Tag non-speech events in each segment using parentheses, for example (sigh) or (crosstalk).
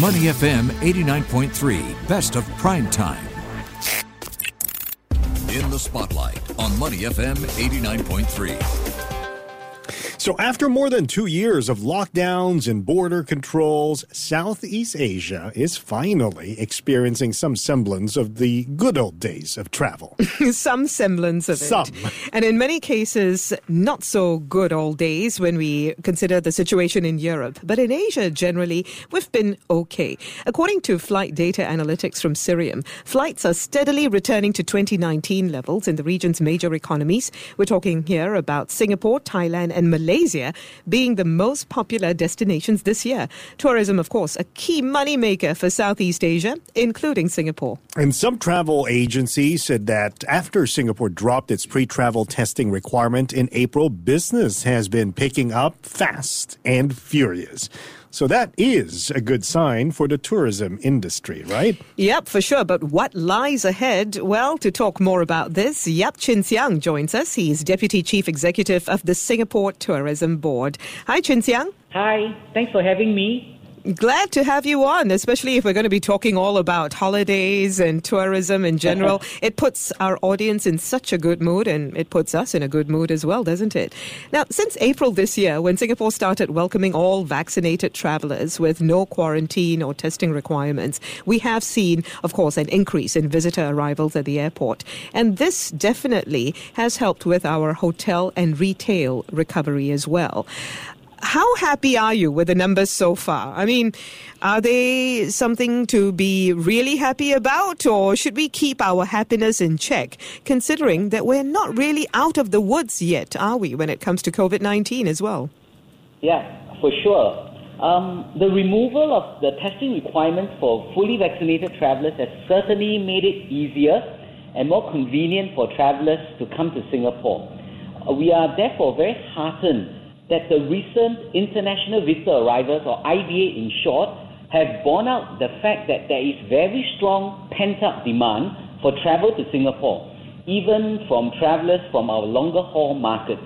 Money FM 89.3, best of prime time. In the spotlight on Money FM 89.3. So, after more than two years of lockdowns and border controls, Southeast Asia is finally experiencing some semblance of the good old days of travel. (laughs) some semblance of some. it. And in many cases, not so good old days when we consider the situation in Europe. But in Asia, generally, we've been okay. According to flight data analytics from Cirium, flights are steadily returning to 2019 levels in the region's major economies. We're talking here about Singapore, Thailand, and Malaysia. Malaysia being the most popular destinations this year. Tourism, of course, a key moneymaker for Southeast Asia, including Singapore. And some travel agencies said that after Singapore dropped its pre travel testing requirement in April, business has been picking up fast and furious. So that is a good sign for the tourism industry, right? Yep, for sure. But what lies ahead? Well, to talk more about this, Yap Chin Siang joins us. He's Deputy Chief Executive of the Singapore Tourism Board. Hi, Chin Siang. Hi, thanks for having me. Glad to have you on, especially if we're going to be talking all about holidays and tourism in general. (laughs) it puts our audience in such a good mood and it puts us in a good mood as well, doesn't it? Now, since April this year, when Singapore started welcoming all vaccinated travelers with no quarantine or testing requirements, we have seen, of course, an increase in visitor arrivals at the airport. And this definitely has helped with our hotel and retail recovery as well. How happy are you with the numbers so far? I mean, are they something to be really happy about, or should we keep our happiness in check, considering that we're not really out of the woods yet, are we, when it comes to COVID 19 as well? Yeah, for sure. Um, the removal of the testing requirements for fully vaccinated travelers has certainly made it easier and more convenient for travelers to come to Singapore. Uh, we are therefore very heartened that the recent international visitor arrivals, or IVA in short, have borne out the fact that there is very strong pent-up demand for travel to Singapore, even from travelers from our longer haul markets.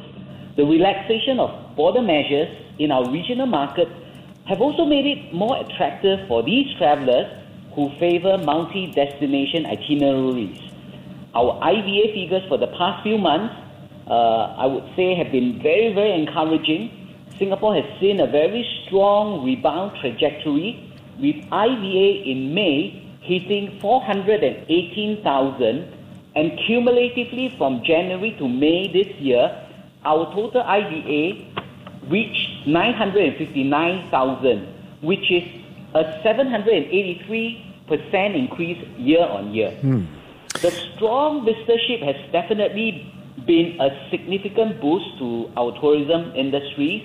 The relaxation of border measures in our regional markets have also made it more attractive for these travelers who favor multi-destination itineraries. Our IVA figures for the past few months uh, I would say, have been very, very encouraging. Singapore has seen a very strong rebound trajectory with IVA in May hitting 418,000 and cumulatively from January to May this year, our total IVA reached 959,000, which is a 783% increase year on year. Hmm. The strong visitorship has definitely been a significant boost to our tourism industries,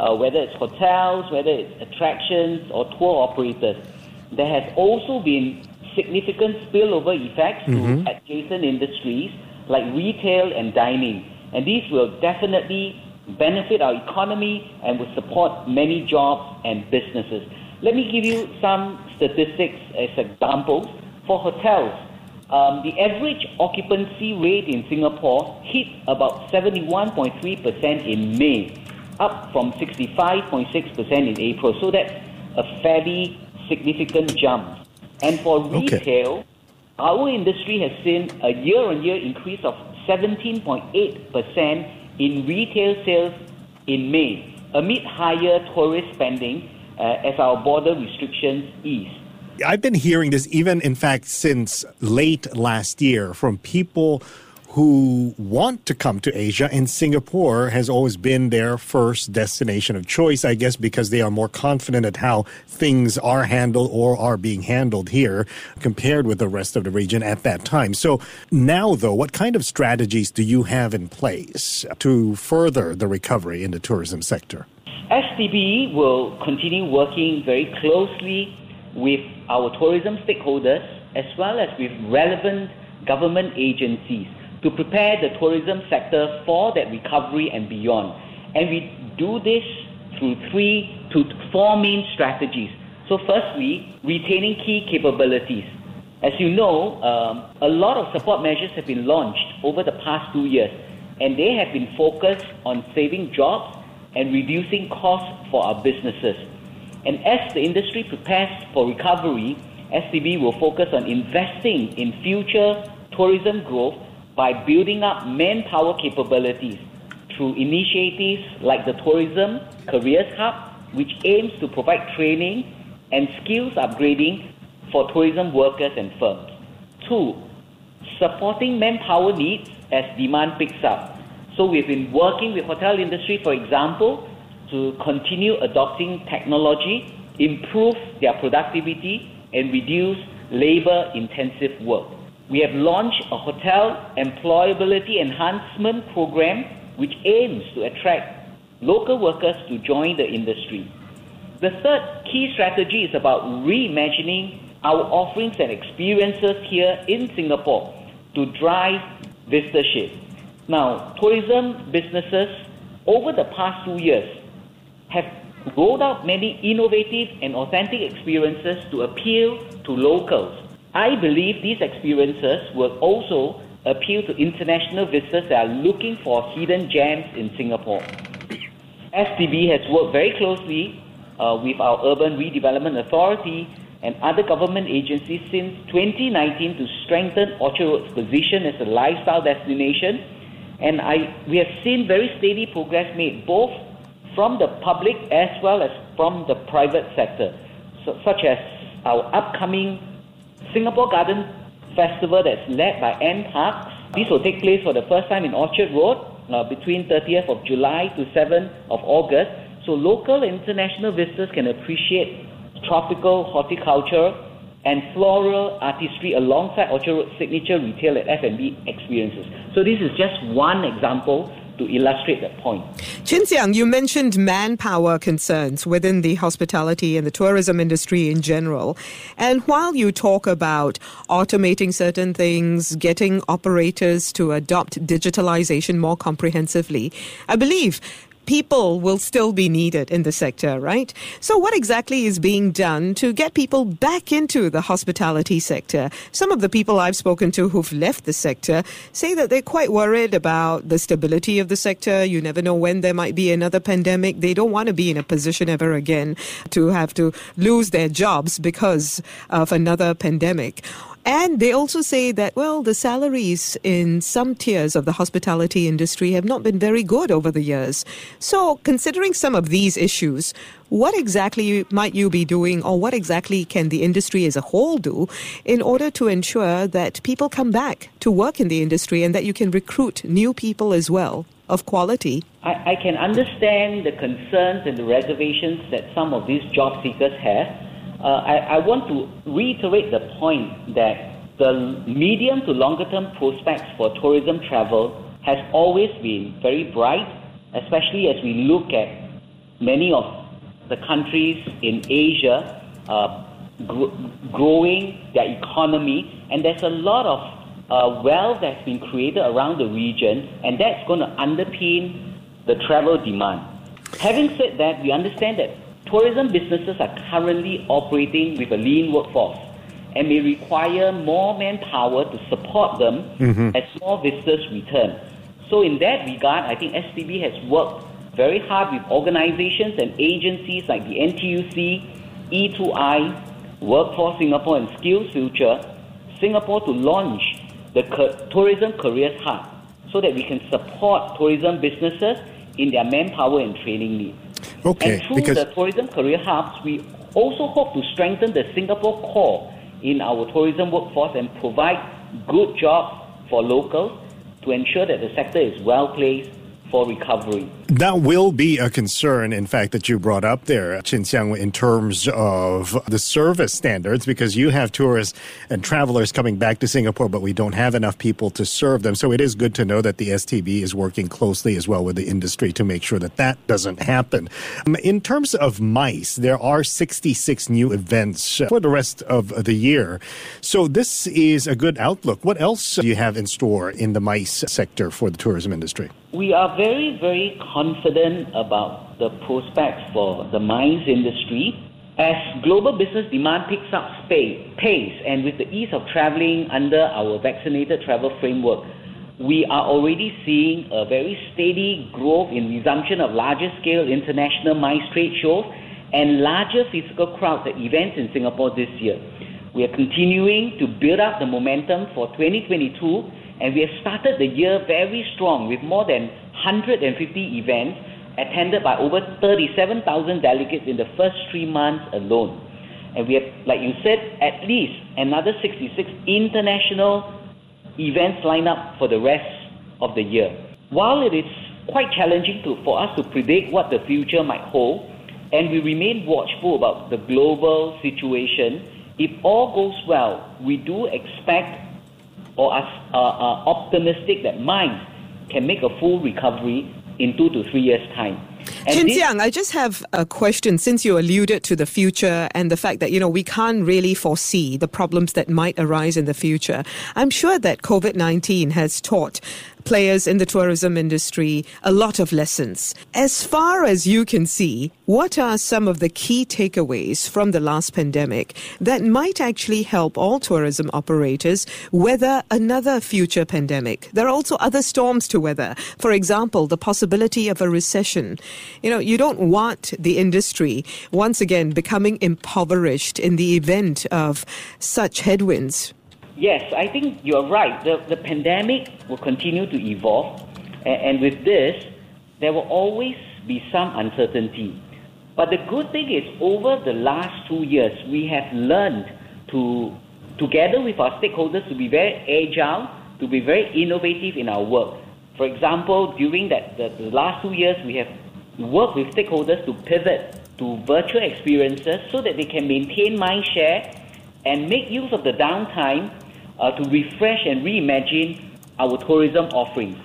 uh, whether it's hotels, whether it's attractions or tour operators. There has also been significant spillover effects mm-hmm. to adjacent industries like retail and dining. And these will definitely benefit our economy and will support many jobs and businesses. Let me give you some statistics as examples. For hotels, um, the average occupancy rate in Singapore hit about 71.3% in May, up from 65.6% in April. So that's a fairly significant jump. And for retail, okay. our industry has seen a year on year increase of 17.8% in retail sales in May, amid higher tourist spending uh, as our border restrictions ease. I've been hearing this even, in fact, since late last year from people who want to come to Asia, and Singapore has always been their first destination of choice, I guess, because they are more confident at how things are handled or are being handled here compared with the rest of the region at that time. So now, though, what kind of strategies do you have in place to further the recovery in the tourism sector? STB will continue working very closely with our tourism stakeholders as well as with relevant government agencies to prepare the tourism sector for that recovery and beyond. And we do this through three to four main strategies. So, firstly, retaining key capabilities. As you know, um, a lot of support measures have been launched over the past two years, and they have been focused on saving jobs and reducing costs for our businesses. And as the industry prepares for recovery, STB will focus on investing in future tourism growth by building up manpower capabilities through initiatives like the Tourism Careers Hub, which aims to provide training and skills upgrading for tourism workers and firms. Two, supporting manpower needs as demand picks up. So we've been working with hotel industry, for example, to continue adopting technology, improve their productivity, and reduce labor intensive work. We have launched a hotel employability enhancement program which aims to attract local workers to join the industry. The third key strategy is about reimagining our offerings and experiences here in Singapore to drive visitorship. Now, tourism businesses over the past two years have rolled out many innovative and authentic experiences to appeal to locals. I believe these experiences will also appeal to international visitors that are looking for hidden gems in Singapore. STB has worked very closely uh, with our Urban Redevelopment Authority and other government agencies since 2019 to strengthen Orchard Road's position as a lifestyle destination. And I, we have seen very steady progress made both from the public as well as from the private sector, so, such as our upcoming Singapore Garden Festival that's led by NParks. This will take place for the first time in Orchard Road uh, between 30th of July to 7th of August. So local and international visitors can appreciate tropical horticulture and floral artistry alongside Orchard Road's signature retail and F&B experiences. So this is just one example to illustrate that point. Chin Siang, you mentioned manpower concerns within the hospitality and the tourism industry in general. And while you talk about automating certain things, getting operators to adopt digitalization more comprehensively, I believe people will still be needed in the sector, right? So, what exactly is being done to get people back into the hospitality sector? Some of the people I've spoken to who've left the sector say that they're quite worried about the stability of the sector. You never know when there might be another pandemic. They don't want to be in a position ever again to have to lose their jobs because of another pandemic. And they also say that, well, the salaries in some tiers of the hospitality industry have not been very good over the years. So, considering some of these issues, what exactly might you be doing, or what exactly can the industry as a whole do in order to ensure that people come back to work in the industry and that you can recruit new people as well? Of quality. I, I can understand the concerns and the reservations that some of these job seekers have I, I want to reiterate the point that the medium to longer term prospects for tourism travel has always been very bright, especially as we look at many of the countries in Asia uh, gr- growing their economy, and there's a lot of uh, wealth that's been created around the region, and that's going to underpin the travel demand. Having said that, we understand that tourism businesses are currently operating with a lean workforce and may require more manpower to support them mm-hmm. as more visitors return. So, in that regard, I think STB has worked very hard with organizations and agencies like the NTUC, E2I, Workforce Singapore, and Skills Future, Singapore to launch the Tourism Careers Hub so that we can support tourism businesses in their manpower and training needs. Okay. And through the tourism career hubs, we also hope to strengthen the Singapore core in our tourism workforce and provide good jobs for locals to ensure that the sector is well placed for recovery. That will be a concern, in fact, that you brought up there, Chin Siang, in terms of the service standards, because you have tourists and travelers coming back to Singapore, but we don't have enough people to serve them. So it is good to know that the STB is working closely as well with the industry to make sure that that doesn't happen. Um, in terms of MICE, there are 66 new events for the rest of the year. So this is a good outlook. What else do you have in store in the MICE sector for the tourism industry? We are very, very confident about the prospects for the MICE industry. As global business demand picks up pace and with the ease of traveling under our vaccinated travel framework, we are already seeing a very steady growth in resumption of larger scale international MICE trade shows and larger physical crowds at events in Singapore this year. We are continuing to build up the momentum for 2022 and we have started the year very strong with more than 150 events attended by over 37,000 delegates in the first three months alone. And we have, like you said, at least another 66 international events lined up for the rest of the year. While it is quite challenging to, for us to predict what the future might hold, and we remain watchful about the global situation, if all goes well, we do expect or are, are optimistic that MICE can make a full recovery in two to three years' time. Chin Siang, I just have a question since you alluded to the future and the fact that, you know, we can't really foresee the problems that might arise in the future. I'm sure that COVID 19 has taught players in the tourism industry a lot of lessons. As far as you can see, what are some of the key takeaways from the last pandemic that might actually help all tourism operators weather another future pandemic? There are also other storms to weather. For example, the possibility of a recession. You know, you don't want the industry once again becoming impoverished in the event of such headwinds. Yes, I think you're right. The, the pandemic will continue to evolve, and, and with this, there will always be some uncertainty. But the good thing is, over the last two years, we have learned to, together with our stakeholders, to be very agile, to be very innovative in our work. For example, during that, the, the last two years, we have worked with stakeholders to pivot to virtual experiences so that they can maintain mind share and make use of the downtime uh, to refresh and reimagine our tourism offerings.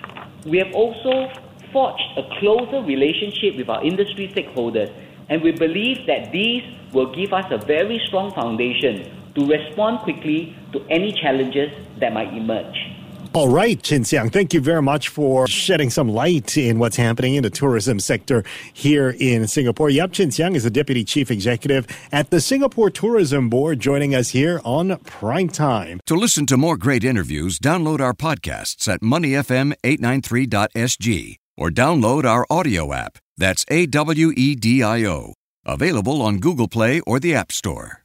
We have also forged a closer relationship with our industry stakeholders, and we believe that these will give us a very strong foundation to respond quickly to any challenges that might emerge. All right, Chin Siang, thank you very much for shedding some light in what's happening in the tourism sector here in Singapore. Yap Chin Siang is the Deputy Chief Executive at the Singapore Tourism Board, joining us here on Prime Time. To listen to more great interviews, download our podcasts at moneyfm893.sg or download our audio app. That's A W E D I O. Available on Google Play or the App Store.